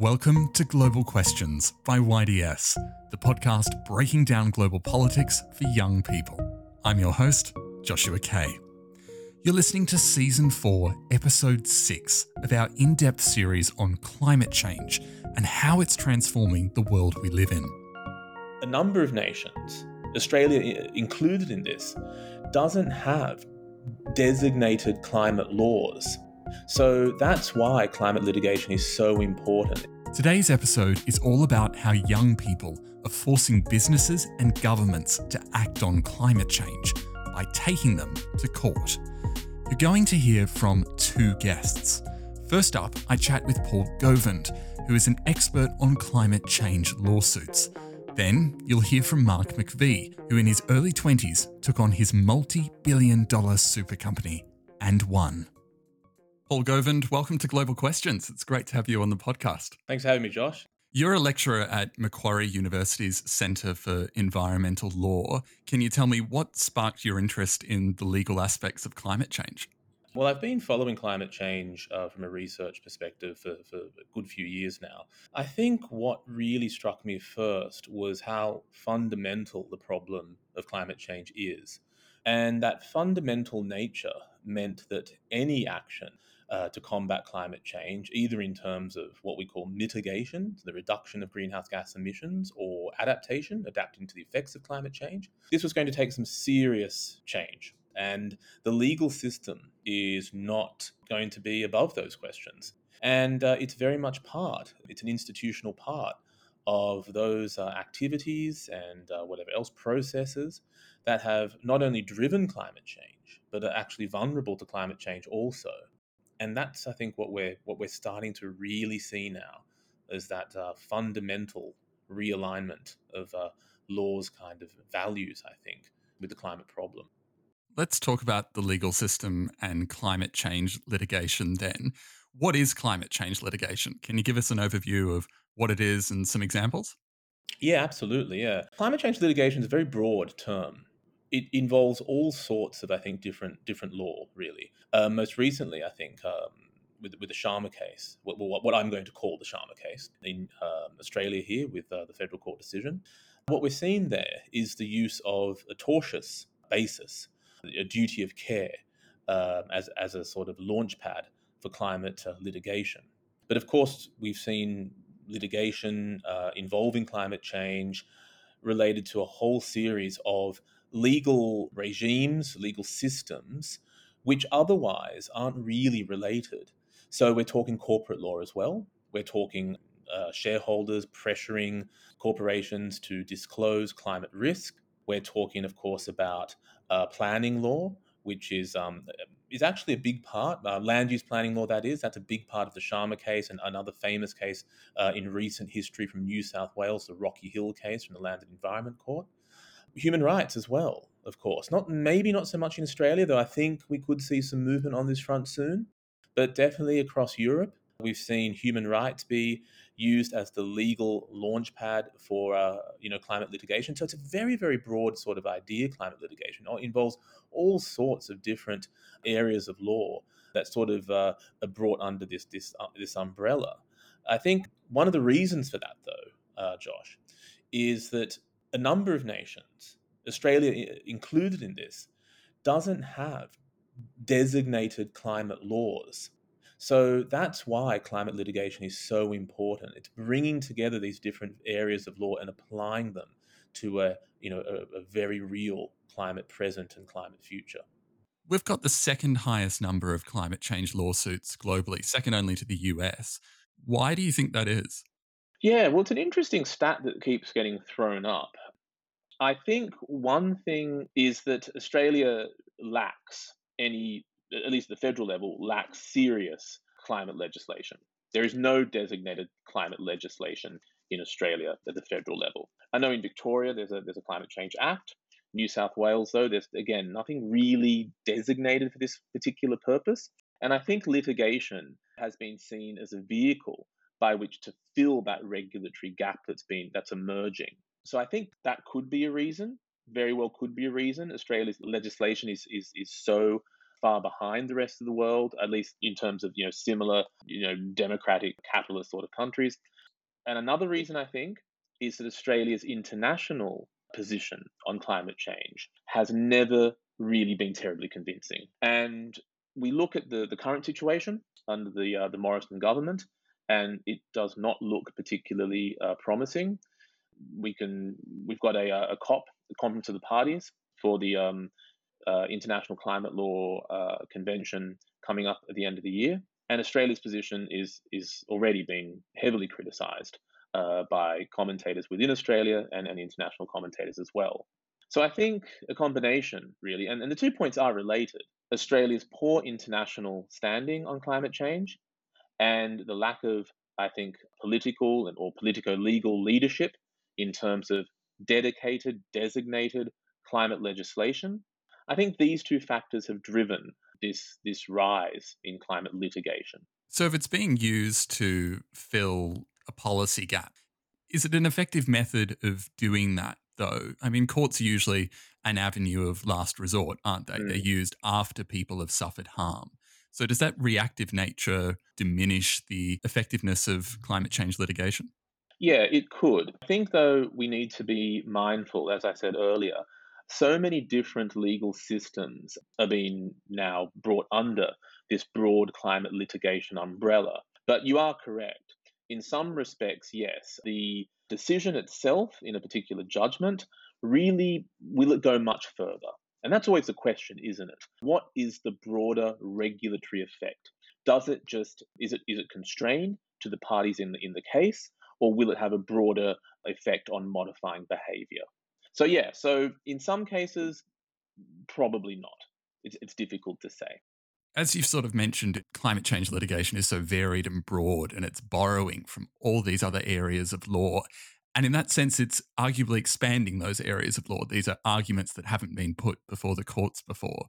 Welcome to Global Questions by YDS, the podcast breaking down global politics for young people. I'm your host, Joshua Kay. You're listening to Season 4, Episode 6 of our in depth series on climate change and how it's transforming the world we live in. A number of nations, Australia included in this, doesn't have designated climate laws. So that's why climate litigation is so important. Today's episode is all about how young people are forcing businesses and governments to act on climate change by taking them to court. You're going to hear from two guests. First up, I chat with Paul Govind, who is an expert on climate change lawsuits. Then you'll hear from Mark McVeigh, who in his early 20s took on his multi billion dollar super company and won. Paul Govind, welcome to Global Questions. It's great to have you on the podcast. Thanks for having me, Josh. You're a lecturer at Macquarie University's Centre for Environmental Law. Can you tell me what sparked your interest in the legal aspects of climate change? Well, I've been following climate change uh, from a research perspective for, for a good few years now. I think what really struck me first was how fundamental the problem of climate change is. And that fundamental nature meant that any action uh, to combat climate change, either in terms of what we call mitigation, the reduction of greenhouse gas emissions, or adaptation, adapting to the effects of climate change. This was going to take some serious change. And the legal system is not going to be above those questions. And uh, it's very much part, it's an institutional part of those uh, activities and uh, whatever else processes that have not only driven climate change, but are actually vulnerable to climate change also and that's I think what we're what we're starting to really see now is that uh, fundamental realignment of uh, laws kind of values. I think with the climate problem. Let's talk about the legal system and climate change litigation then. What is climate change litigation? Can you give us an overview of what it is and some examples? Yeah, absolutely. Yeah. Climate change litigation is a very broad term it involves all sorts of, I think, different different law. Really, uh, most recently, I think. Um, with, with the Sharma case, what, what, I'm going to call the Sharma case in um, Australia here with uh, the federal court decision. What we're seeing there is the use of a tortious basis, a duty of care, um, as, as a sort of launch pad for climate uh, litigation. But of course, we've seen litigation uh, involving climate change related to a whole series of legal regimes, legal systems, which otherwise aren't really related. So we're talking corporate law as well. We're talking uh, shareholders pressuring corporations to disclose climate risk. We're talking, of course, about uh, planning law, which is um, is actually a big part. Uh, land use planning law, that is, that's a big part of the Sharma case and another famous case uh, in recent history from New South Wales, the Rocky Hill case from the Land and Environment Court human rights as well, of course. Not maybe not so much in Australia, though I think we could see some movement on this front soon, but definitely across Europe. We've seen human rights be used as the legal launchpad for uh, you know climate litigation. So it's a very very broad sort of idea. Climate litigation it involves all sorts of different areas of law that sort of uh, are brought under this this uh, this umbrella. I think one of the reasons for that, though, uh, Josh, is that a number of nations, Australia included in this, doesn't have designated climate laws. So that's why climate litigation is so important. It's bringing together these different areas of law and applying them to a you know a, a very real climate present and climate future. We've got the second highest number of climate change lawsuits globally, second only to the US. Why do you think that is? Yeah, well, it's an interesting stat that keeps getting thrown up. I think one thing is that Australia lacks any, at least at the federal level, lacks serious climate legislation. There is no designated climate legislation in Australia at the federal level. I know in Victoria there's a there's a climate change act. New South Wales, though, there's again nothing really designated for this particular purpose. And I think litigation has been seen as a vehicle by which to fill that regulatory gap that's been that's emerging. So I think that could be a reason. Very well, could be a reason. Australia's legislation is is is so far behind the rest of the world, at least in terms of you know similar you know democratic capitalist sort of countries. And another reason I think is that Australia's international position on climate change has never really been terribly convincing. And we look at the, the current situation under the uh, the Morrison government, and it does not look particularly uh, promising. We can we've got a, a COP, a Conference of the Parties, for the um, uh, International Climate Law uh, Convention coming up at the end of the year, and Australia's position is is already being heavily criticised uh, by commentators within Australia and, and international commentators as well. So I think a combination, really, and, and the two points are related Australia's poor international standing on climate change and the lack of, I think, political and or politico legal leadership in terms of dedicated, designated climate legislation. I think these two factors have driven this this rise in climate litigation. So if it's being used to fill a policy gap, is it an effective method of doing that though? I mean, courts are usually an avenue of last resort, aren't they? Mm. They're used after people have suffered harm. So, does that reactive nature diminish the effectiveness of climate change litigation? Yeah, it could. I think, though, we need to be mindful, as I said earlier, so many different legal systems are being now brought under this broad climate litigation umbrella. But you are correct. In some respects, yes, the decision itself in a particular judgment really will it go much further? And that's always the question, isn't it? What is the broader regulatory effect? Does it just is it is it constrained to the parties in the in the case, or will it have a broader effect on modifying behavior? So yeah, so in some cases, probably not. It's, it's difficult to say. As you've sort of mentioned, climate change litigation is so varied and broad, and it's borrowing from all these other areas of law. And in that sense, it's arguably expanding those areas of law. These are arguments that haven't been put before the courts before.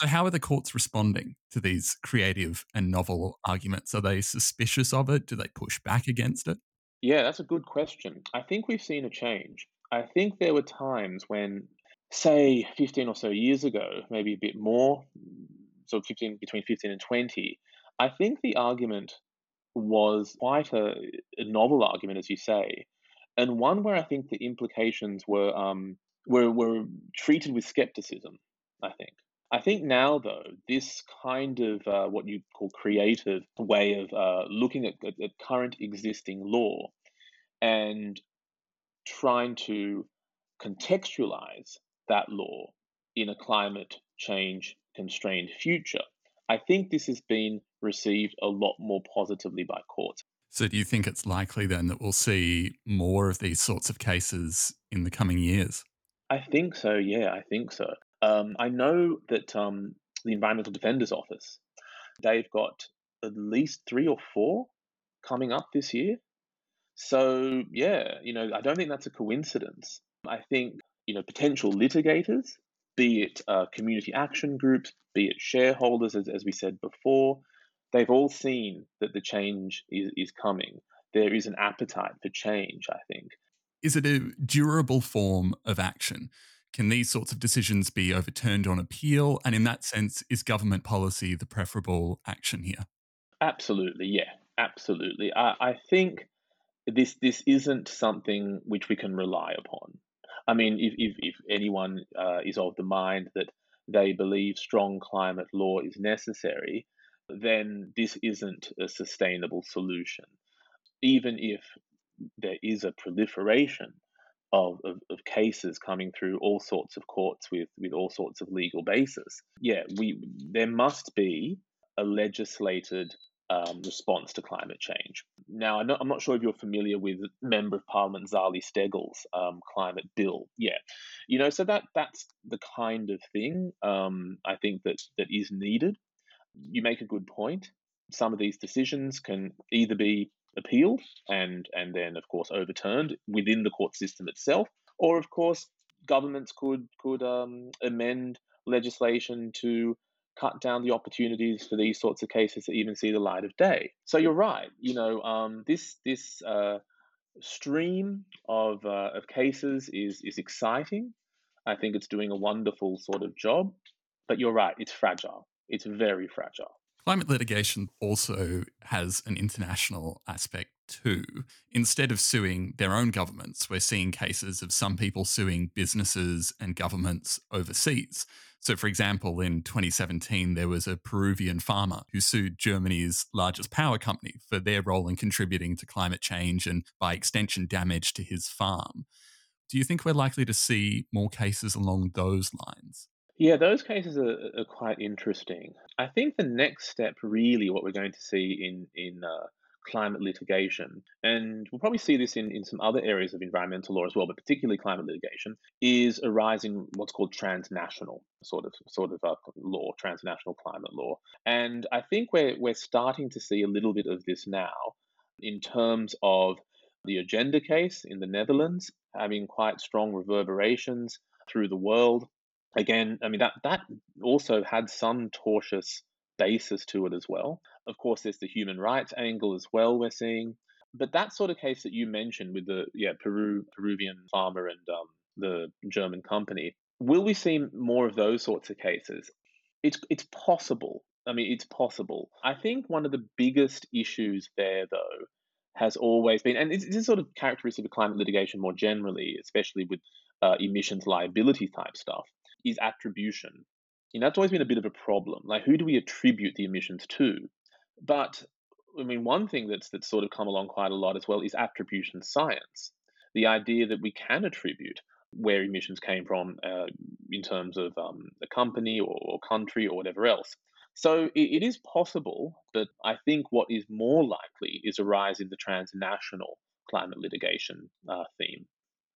So, how are the courts responding to these creative and novel arguments? Are they suspicious of it? Do they push back against it? Yeah, that's a good question. I think we've seen a change. I think there were times when, say, 15 or so years ago, maybe a bit more, so 15, between 15 and 20, I think the argument was quite a, a novel argument, as you say, and one where I think the implications were um, were were treated with skepticism. I think. I think now, though, this kind of uh, what you call creative way of uh, looking at, at, at current existing law and trying to contextualize that law in a climate change constrained future, I think this has been received a lot more positively by courts. So, do you think it's likely then that we'll see more of these sorts of cases in the coming years? I think so, yeah, I think so. Um, I know that um, the Environmental Defenders Office, they've got at least three or four coming up this year. So, yeah, you know, I don't think that's a coincidence. I think, you know, potential litigators, be it uh, community action groups, be it shareholders, as, as we said before, they've all seen that the change is, is coming. There is an appetite for change, I think. Is it a durable form of action? Can these sorts of decisions be overturned on appeal? And in that sense, is government policy the preferable action here? Absolutely, yeah, absolutely. I, I think this this isn't something which we can rely upon. I mean, if if, if anyone uh, is of the mind that they believe strong climate law is necessary, then this isn't a sustainable solution. Even if there is a proliferation of, of, of, cases coming through all sorts of courts with, with all sorts of legal basis. Yeah, we there must be a legislated um, response to climate change. Now, I'm not, I'm not, sure if you're familiar with Member of Parliament Zali Steggall's um, climate bill. Yeah, you know, so that that's the kind of thing um, I think that that is needed you make a good point. Some of these decisions can either be appealed and and then of course overturned within the court system itself, or of course governments could could um, amend legislation to cut down the opportunities for these sorts of cases to even see the light of day. So you're right. You know, um, this this uh, stream of uh, of cases is is exciting. I think it's doing a wonderful sort of job. But you're right. It's fragile It's very fragile. Climate litigation also has an international aspect too. Instead of suing their own governments, we're seeing cases of some people suing businesses and governments overseas. So, for example, in 2017, there was a Peruvian farmer who sued Germany's largest power company for their role in contributing to climate change and, by extension, damage to his farm. Do you think we're likely to see more cases along those lines? Yeah, those cases are, are quite interesting. I think the next step, really, what we're going to see in in uh, climate litigation, and we'll probably see this in, in some other areas of environmental law as well, but particularly climate litigation, is arising what's called transnational sort of sort of uh, law, transnational climate law. And I think we're we're starting to see a little bit of this now in terms of the Urgenda case in the Netherlands having quite strong reverberations through the world again, I mean that that also had some tortious basis to it as well. Of course, there's the human rights angle as well. We're seeing, but that sort of case that you mentioned with the yeah Peru Peruvian farmer and um, the German company, will we see more of those sorts of cases? It's it's possible. I mean, it's possible. I think one of the biggest issues there, though, has always been, and it's, sort of characteristic of climate litigation more generally, especially with uh, emissions liability type stuff, is attribution. Know, that's always been a bit of a problem. Like, who do we attribute the emissions to? But I mean, one thing that's that's sort of come along quite a lot as well is attribution science. The idea that we can attribute where emissions came from uh, in terms of um, a company or, or, country or whatever else. So it, it is possible, but I think what is more likely is a rise in the transnational climate litigation uh, theme.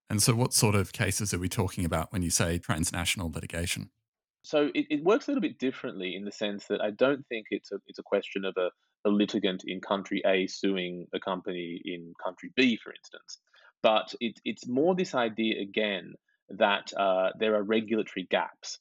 And so, what sort of cases are we talking about when you say transnational litigation? So it, it works a little bit differently in the sense that I don't think it's a it's a question of a, a litigant in country A suing a company in country B, for instance. But it, it's more this idea again that uh, there are regulatory gaps,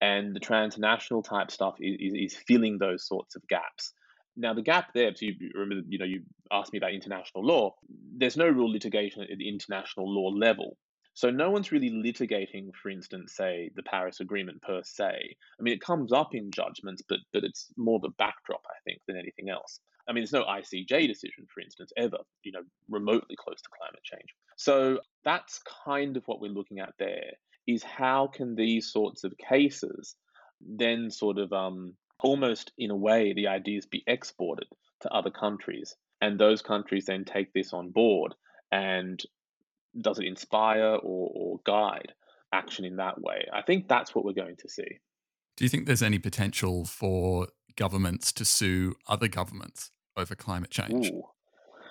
and the transnational type stuff is, is, is filling those sorts of gaps. Now, the gap there, so you remember, you know, you asked me about international law. There's no real litigation at the international law level. So no one's really litigating, for instance, say the Paris Agreement per se. I mean, it comes up in judgments, but but it's more of a backdrop, I think, than anything else. I mean, there's no ICJ decision, for instance, ever, you know, remotely close to climate change. So that's kind of what we're looking at there. Is how can these sorts of cases then sort of um, almost in a way, the ideas be exported to other countries. And those countries then take this on board. And does it inspire or, or guide action in that way? I think that's what we're going to see. Do you think there's any potential for governments to sue other governments over climate change?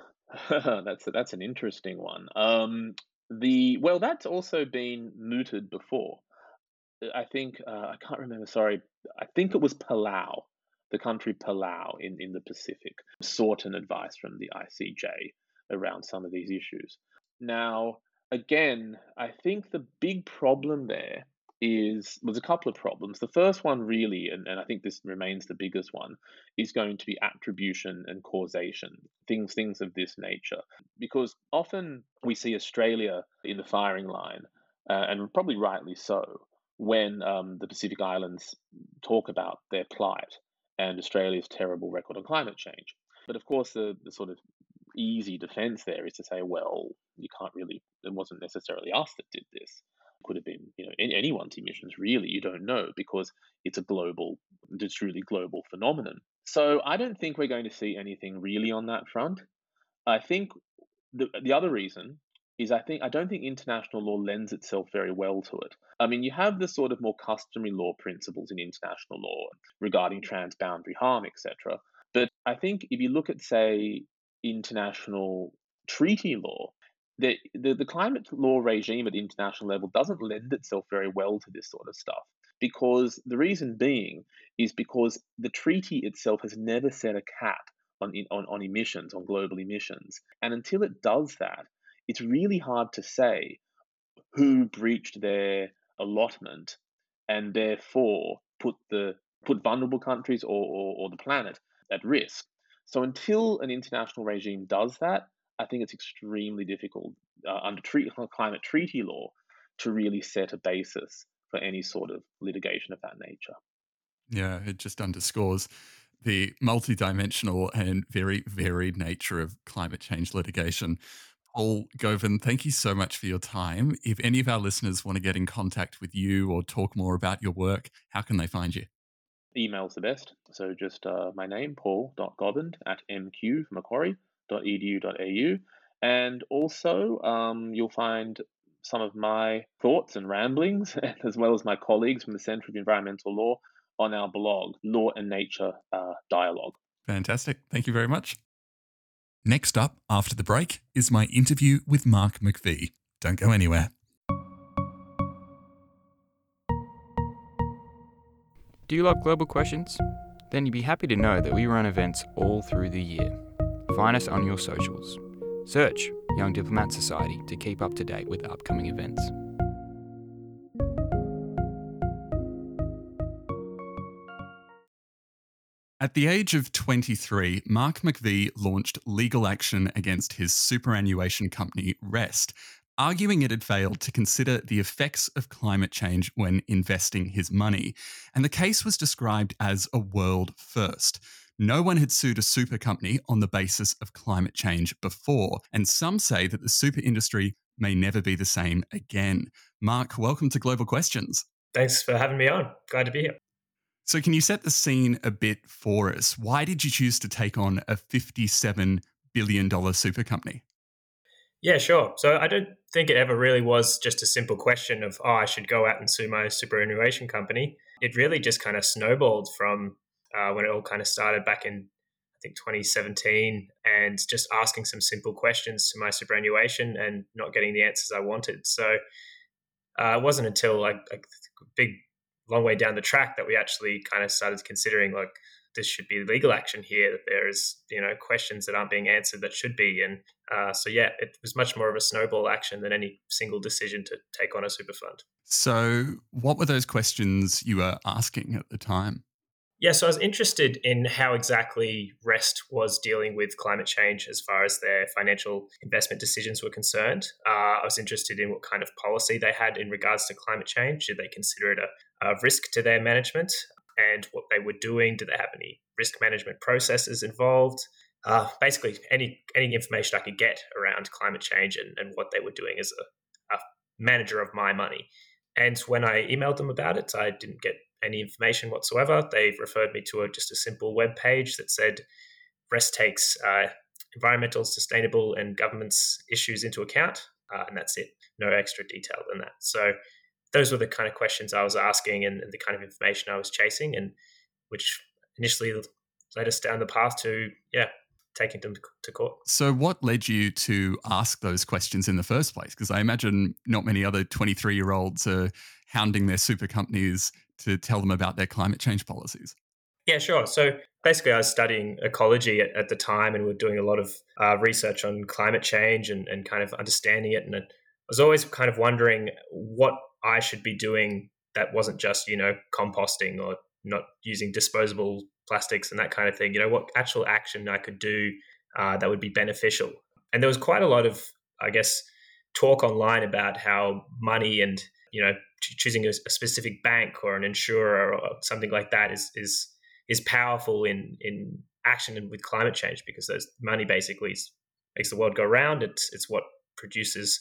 that's that's an interesting one. Um, the well, that's also been mooted before. I think uh, I can't remember. Sorry, I think it was Palau, the country Palau in in the Pacific, sought an advice from the ICJ around some of these issues. Now, again, I think the big problem there is there's a couple of problems. The first one, really, and, and I think this remains the biggest one, is going to be attribution and causation, things things of this nature. Because often we see Australia in the firing line, uh, and probably rightly so, when um, the Pacific Islands talk about their plight and Australia's terrible record on climate change. But of course, the, the sort of easy defense there is to say, well, you can't really, it wasn't necessarily us that did this. It could have been, you know, anyone's emissions, really. You don't know because it's a global, it's truly global phenomenon. So I don't think we're going to see anything really on that front. I think the, the other reason is I think I don't think international law lends itself very well to it. I mean, you have the sort of more customary law principles in international law regarding transboundary harm, etc. But I think if you look at, say, international treaty law, the, the, the climate law regime at the international level doesn't lend itself very well to this sort of stuff. Because the reason being is because the treaty itself has never set a cap on, on, on emissions, on global emissions. And until it does that, it's really hard to say who breached their allotment and therefore put the put vulnerable countries or, or, or the planet at risk. So until an international regime does that, I think it's extremely difficult uh, under treaty, climate treaty law to really set a basis for any sort of litigation of that nature. Yeah, it just underscores the multidimensional and very varied nature of climate change litigation. Paul Govind, thank you so much for your time. If any of our listeners want to get in contact with you or talk more about your work, how can they find you? Email's the best. So just uh, my name, paul.govind at mq macquarie.edu.au. And also, um, you'll find some of my thoughts and ramblings, as well as my colleagues from the Centre of Environmental Law, on our blog, Law and Nature uh, Dialogue. Fantastic. Thank you very much. Next up, after the break, is my interview with Mark McVeigh. Don't go anywhere. Do you love global questions? Then you'd be happy to know that we run events all through the year. Find us on your socials. Search Young Diplomat Society to keep up to date with upcoming events. At the age of 23, Mark McVeigh launched legal action against his superannuation company, Rest, arguing it had failed to consider the effects of climate change when investing his money. And the case was described as a world first. No one had sued a super company on the basis of climate change before, and some say that the super industry may never be the same again. Mark, welcome to Global Questions. Thanks for having me on. Glad to be here. So, can you set the scene a bit for us? Why did you choose to take on a $57 billion super company? Yeah, sure. So, I don't think it ever really was just a simple question of, oh, I should go out and sue my superannuation company. It really just kind of snowballed from uh, when it all kind of started back in, I think, 2017, and just asking some simple questions to my superannuation and not getting the answers I wanted. So, uh, it wasn't until like, like big long way down the track that we actually kind of started considering like this should be legal action here that there is you know questions that aren't being answered that should be and uh, so yeah it was much more of a snowball action than any single decision to take on a super fund so what were those questions you were asking at the time yeah, so I was interested in how exactly REST was dealing with climate change as far as their financial investment decisions were concerned. Uh, I was interested in what kind of policy they had in regards to climate change. Did they consider it a, a risk to their management? And what they were doing? Did they have any risk management processes involved? Uh, basically, any any information I could get around climate change and, and what they were doing as a, a manager of my money. And when I emailed them about it, I didn't get any information whatsoever. they've referred me to a, just a simple web page that said REST takes uh, environmental, sustainable, and governance issues into account, uh, and that's it. No extra detail than that. So those were the kind of questions I was asking and, and the kind of information I was chasing, and which initially led us down the path to yeah taking them to court. So, what led you to ask those questions in the first place? Because I imagine not many other 23 year olds are hounding their super companies to tell them about their climate change policies? Yeah, sure. So basically, I was studying ecology at, at the time, and we are doing a lot of uh, research on climate change and, and kind of understanding it. And I was always kind of wondering what I should be doing that wasn't just, you know, composting or not using disposable plastics and that kind of thing. You know, what actual action I could do uh, that would be beneficial. And there was quite a lot of, I guess, talk online about how money and you know choosing a, specific bank or an insurer or something like that is is is powerful in in action and with climate change because those money basically makes the world go round. It's it's what produces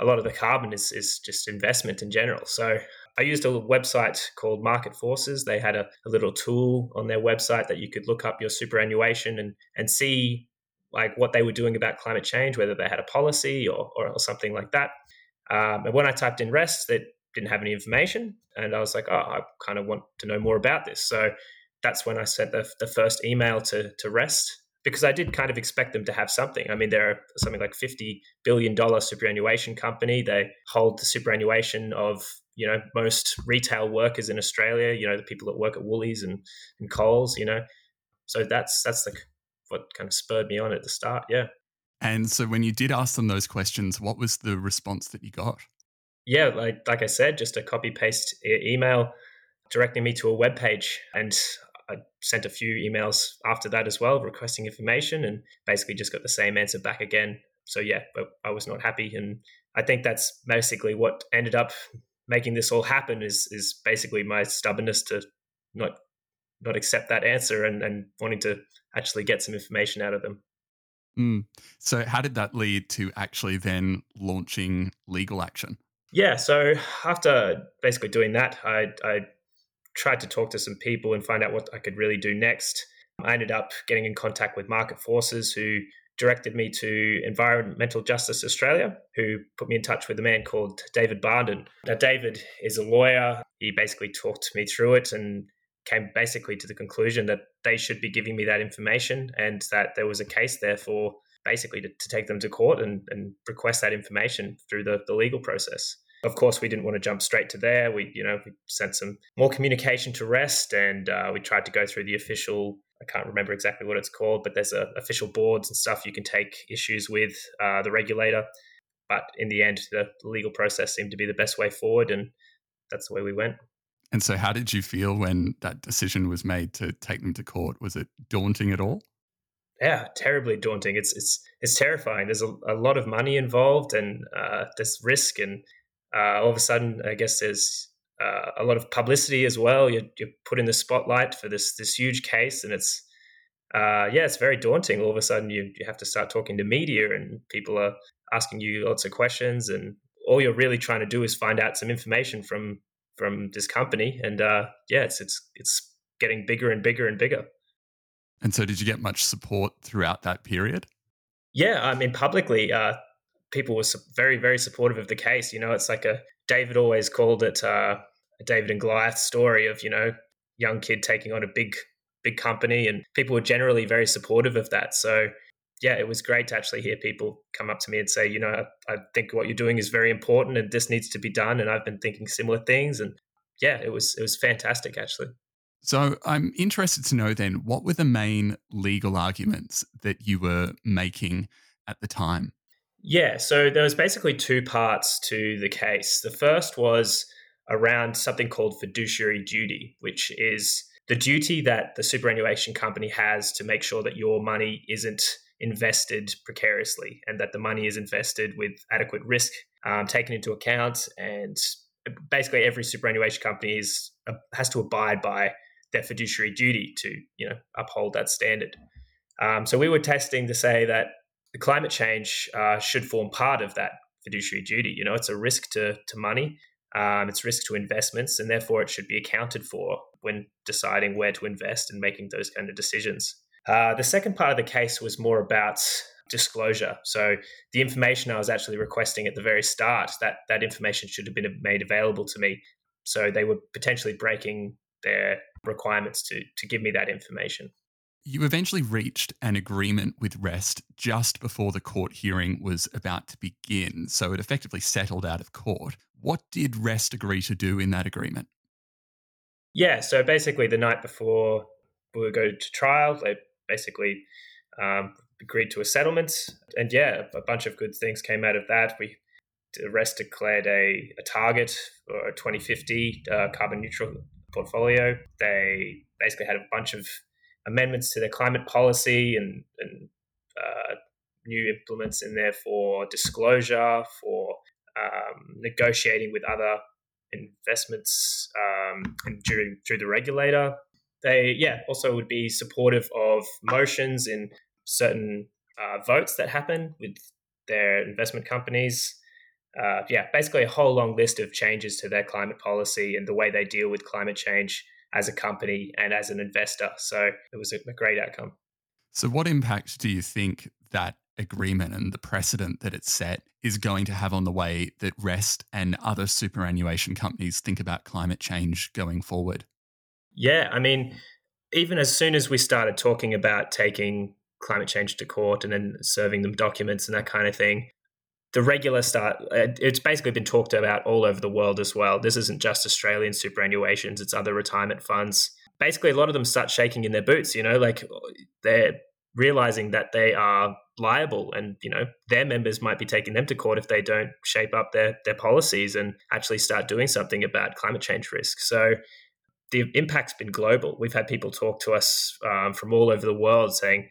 a lot of the carbon is is just investment in general. So I used a website called Market Forces. They had a, a little tool on their website that you could look up your superannuation and and see like what they were doing about climate change, whether they had a policy or, or something like that. Um, and when I typed in REST, it didn't have any information. And I was like, oh, I kind of want to know more about this. So that's when I sent the, the first email to, to REST because I did kind of expect them to have something. I mean, they're something like $50 billion superannuation company. They hold the superannuation of, you know, most retail workers in Australia, you know, the people that work at Woolies and, and Coles, you know. So that's that's the what kind of spurred me on at the start. Yeah. And so when you did ask them those questions, what was the response that you got? Yeah, like like I said, just a copy paste email directing me to a web page and I sent a few emails after that as well requesting information and basically just got the same answer back again. So yeah, but I was not happy and I think that's basically what ended up making this all happen is is basically my stubbornness to not not accept that answer and, and wanting to actually get some information out of them. Mm. So, how did that lead to actually then launching legal action? Yeah, so after basically doing that, I, I tried to talk to some people and find out what I could really do next. I ended up getting in contact with Market Forces, who directed me to Environmental Justice Australia, who put me in touch with a man called David Barnden. Now, David is a lawyer. He basically talked me through it and came basically to the conclusion that they should be giving me that information and that there was a case there for basically to, to take them to court and, and request that information through the, the legal process. Of course, we didn't want to jump straight to there. We, you know, we sent some more communication to REST, and uh, we tried to go through the official. I can't remember exactly what it's called, but there's a, official boards and stuff you can take issues with uh, the regulator. But in the end, the legal process seemed to be the best way forward, and that's the way we went. And so, how did you feel when that decision was made to take them to court? Was it daunting at all? Yeah, terribly daunting. It's it's it's terrifying. There's a, a lot of money involved, and uh, there's risk, and uh, all of a sudden, I guess there's uh, a lot of publicity as well. You're, you're, put in the spotlight for this this huge case, and it's uh, yeah, it's very daunting. All of a sudden, you you have to start talking to media, and people are asking you lots of questions, and all you're really trying to do is find out some information from from this company, and uh, yeah, it's it's it's getting bigger and bigger and bigger. And so, did you get much support throughout that period? Yeah, I mean, publicly, uh, people were very, very supportive of the case. You know, it's like a David always called it uh, a David and Goliath story of you know young kid taking on a big, big company, and people were generally very supportive of that. So yeah, it was great to actually hear people come up to me and say, you know, I, I, think what you're doing is very important and this needs to be done. And I've been thinking similar things. And yeah, it was it was fantastic actually. So I'm interested to know then what were the main legal arguments that you were making at the time? Yeah, so there was basically two parts to the case. The first was around something called fiduciary duty, which is the duty that the superannuation company has to make sure that your money isn't invested precariously and that the money is invested with adequate risk um, taken into account. And basically, every superannuation company is, uh, has to abide by their fiduciary duty to you know uphold that standard. Um, so we were testing to say that the climate change uh, should form part of that fiduciary duty. You know, it's a risk to to money, um, it's risk to investments, and therefore it should be accounted for when deciding where to invest and making those kind of decisions. Uh, the second part of the case was more about disclosure. So the information I was actually requesting at the very start, that that information should have been made available to me. So they were potentially breaking their requirements to to give me that information. You eventually reached an agreement with REST just before the court hearing was about to begin, so it effectively settled out of court. What did REST agree to do in that agreement? Yeah, so basically, the night before we would go to trial, they basically um, agreed to a settlement. And yeah, a bunch of good things came out of that. We rest declared a, a target for a 2050 uh, carbon neutral portfolio. They basically had a bunch of amendments to their climate policy and, and uh, new implements in there for disclosure, for um, negotiating with other investments um, and during, through the regulator they, yeah, also would be supportive of motions in certain uh, votes that happen with their investment companies. Uh, yeah, basically a whole long list of changes to their climate policy and the way they deal with climate change as a company and as an investor. So it was a, a great outcome. So, what impact do you think that agreement and the precedent that it set is going to have on the way that REST and other superannuation companies think about climate change going forward? Yeah, I mean, even as soon as we started talking about taking climate change to court and then serving them documents and that kind of thing, the regular start, it's basically been talked about all over the world as well. This isn't just Australian superannuations, it's other retirement funds. Basically, a lot of them start shaking in their boots, you know, like they're realizing that they are liable and you know their members might be taking them to court if they don't shape up their their policies and actually start doing something about climate change risk so the impact's been global. We've had people talk to us um, from all over the world saying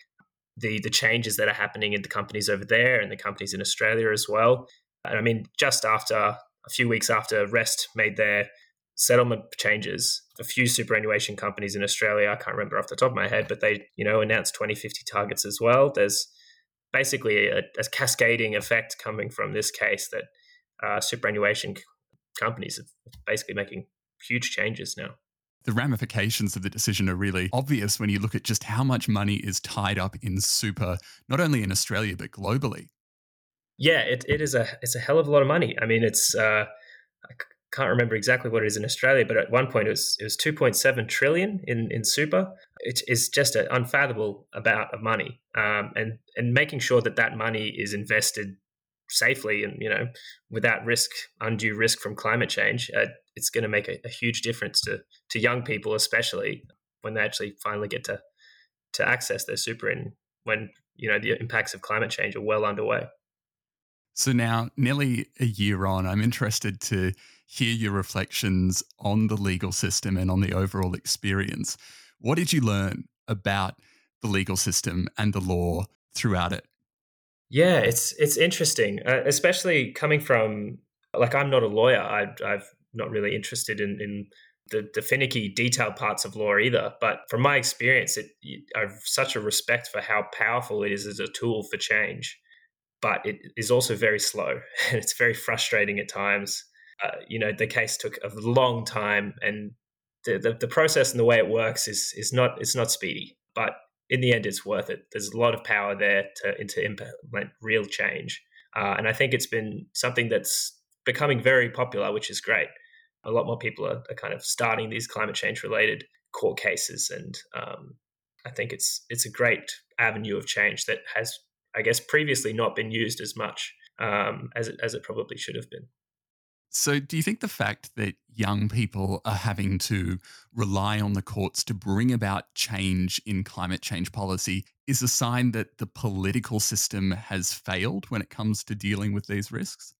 the the changes that are happening in the companies over there and the companies in Australia as well. And I mean, just after a few weeks after Rest made their settlement changes. A few superannuation companies in Australia, I can't remember off the top of my head, but they, you know, announced 2050 targets as well. There's basically a, a cascading effect coming from this case that uh, superannuation companies are basically making huge changes now. The ramifications of the decision are really obvious when you look at just how much money is tied up in super, not only in Australia but globally. Yeah, it, it is a it's a hell of a lot of money. I mean, it's uh, can't remember exactly what it is in Australia, but at one point it was it was two point seven trillion in in super. It is just an unfathomable amount of money, um, and and making sure that that money is invested safely and you know without risk undue risk from climate change uh, it's going to make a, a, huge difference to to young people especially when they actually finally get to to access their super in when you know the impacts of climate change are well underway so now nearly a year on i'm interested to hear your reflections on the legal system and on the overall experience what did you learn about the legal system and the law throughout it yeah, it's it's interesting, uh, especially coming from like I'm not a lawyer. I, I'm not really interested in in the, the finicky detailed parts of law either. But from my experience, it I have such a respect for how powerful it is as a tool for change. But it is also very slow and it's very frustrating at times. Uh, you know, the case took a long time, and the, the, the process and the way it works is is not it's not speedy. But in the end, it's worth it. There's a lot of power there to, to implement real change. Uh, and I think it's been something that's becoming very popular, which is great. A lot more people are, are kind of starting these climate change related court cases. And um, I think it's, it's a great avenue of change that has, I guess, previously not been used as much um, as, it, as it probably should have been. So, do you think the fact that young people are having to rely on the courts to bring about change in climate change policy is a sign that the political system has failed when it comes to dealing with these risks?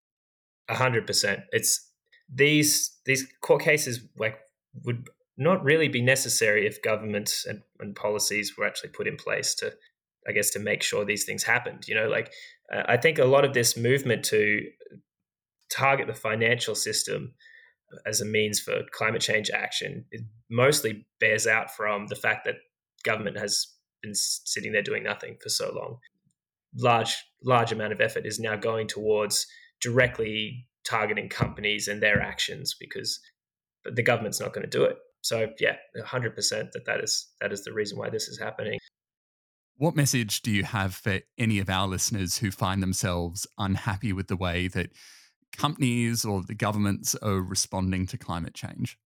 A hundred percent. It's these these court cases like would not really be necessary if governments and, and policies were actually put in place to, I guess, to make sure these things happened. You know, like uh, I think a lot of this movement to target the financial system as a means for climate change action it mostly bears out from the fact that government has been sitting there doing nothing for so long. Large large amount of effort is now going towards directly targeting companies and their actions because the government's not going to do it. So yeah 100% that that is that is the reason why this is happening. What message do you have for any of our listeners who find themselves unhappy with the way that companies or the governments are responding to climate change?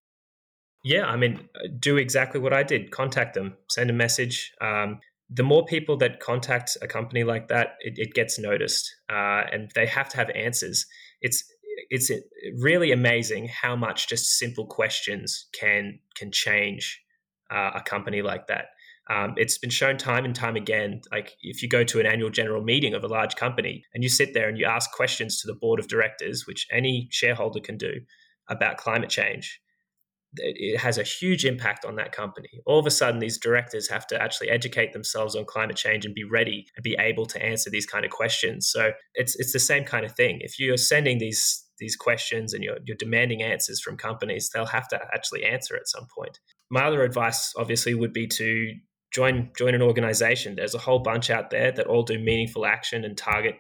Yeah, I mean, do exactly what I did. Contact them, send a message. Um, the more people that contact a company like that, it, it gets noticed, uh, and they have to have answers. It's it's really amazing how much just simple questions can can change uh, a company like that. Um, it's been shown time and time again. Like if you go to an annual general meeting of a large company and you sit there and you ask questions to the board of directors, which any shareholder can do about climate change, it has a huge impact on that company. All of a sudden, these directors have to actually educate themselves on climate change and be ready and be able to answer these kind of questions. So it's it's the same kind of thing. If you're sending these these questions and you're, you're demanding answers from companies, they'll have to actually answer at some point. My other advice, obviously, would be to join join an organization. There's a whole bunch out there that all do meaningful action and target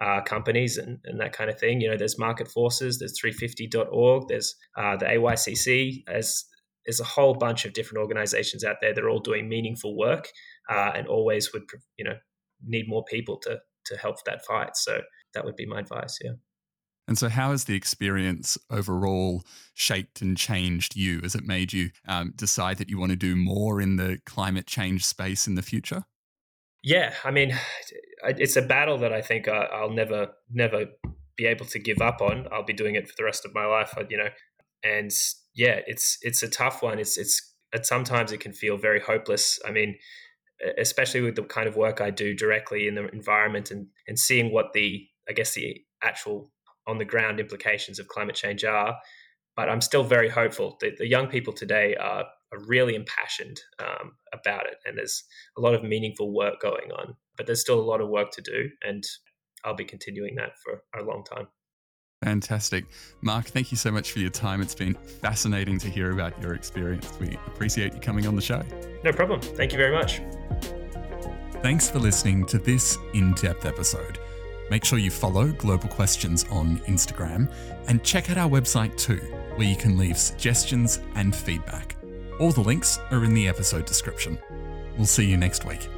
uh, companies and, and that kind of thing. You know, there's Market Forces, there's 350.org, there's uh, the AYCC. There's there's a whole bunch of different organizations out there that are all doing meaningful work uh, and always would you know need more people to to help that fight. So that would be my advice. Yeah. And so, how has the experience overall shaped and changed you? Has it made you um, decide that you want to do more in the climate change space in the future? Yeah, I mean, it's a battle that I think I'll never, never be able to give up on. I'll be doing it for the rest of my life, you know. And yeah, it's it's a tough one. It's it's sometimes it can feel very hopeless. I mean, especially with the kind of work I do directly in the environment and and seeing what the I guess the actual on the ground implications of climate change are. But I'm still very hopeful that the young people today are, are really impassioned um, about it. And there's a lot of meaningful work going on. But there's still a lot of work to do. And I'll be continuing that for a long time. Fantastic. Mark, thank you so much for your time. It's been fascinating to hear about your experience. We appreciate you coming on the show. No problem. Thank you very much. Thanks for listening to this in depth episode. Make sure you follow Global Questions on Instagram and check out our website too, where you can leave suggestions and feedback. All the links are in the episode description. We'll see you next week.